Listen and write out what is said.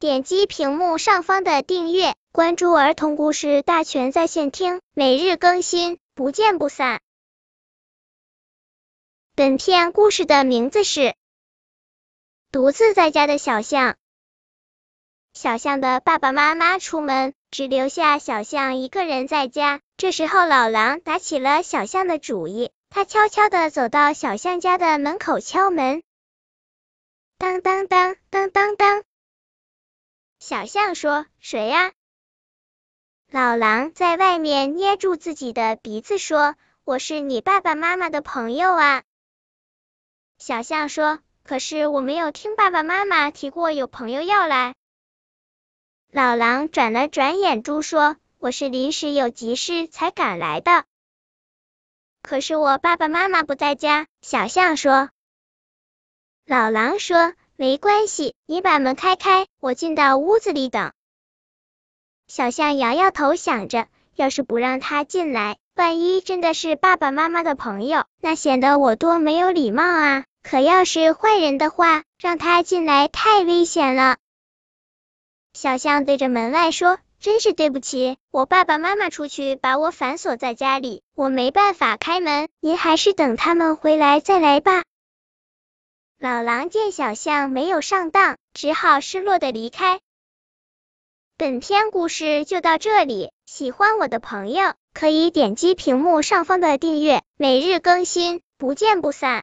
点击屏幕上方的订阅，关注儿童故事大全在线听，每日更新，不见不散。本片故事的名字是《独自在家的小象》。小象的爸爸妈妈出门，只留下小象一个人在家。这时候，老狼打起了小象的主意。他悄悄的走到小象家的门口敲门，当当当当当当。小象说：“谁呀？”老狼在外面捏住自己的鼻子说：“我是你爸爸妈妈的朋友啊。”小象说：“可是我没有听爸爸妈妈提过有朋友要来。”老狼转了转眼珠说：“我是临时有急事才赶来的。”可是我爸爸妈妈不在家，小象说。老狼说：“没关系，你把门开开，我进到屋子里等。”小象摇摇头，想着，要是不让他进来，万一真的是爸爸妈妈的朋友，那显得我多没有礼貌啊！可要是坏人的话，让他进来太危险了。小象对着门外说。真是对不起，我爸爸妈妈出去把我反锁在家里，我没办法开门，您还是等他们回来再来吧。老狼见小象没有上当，只好失落的离开。本篇故事就到这里，喜欢我的朋友可以点击屏幕上方的订阅，每日更新，不见不散。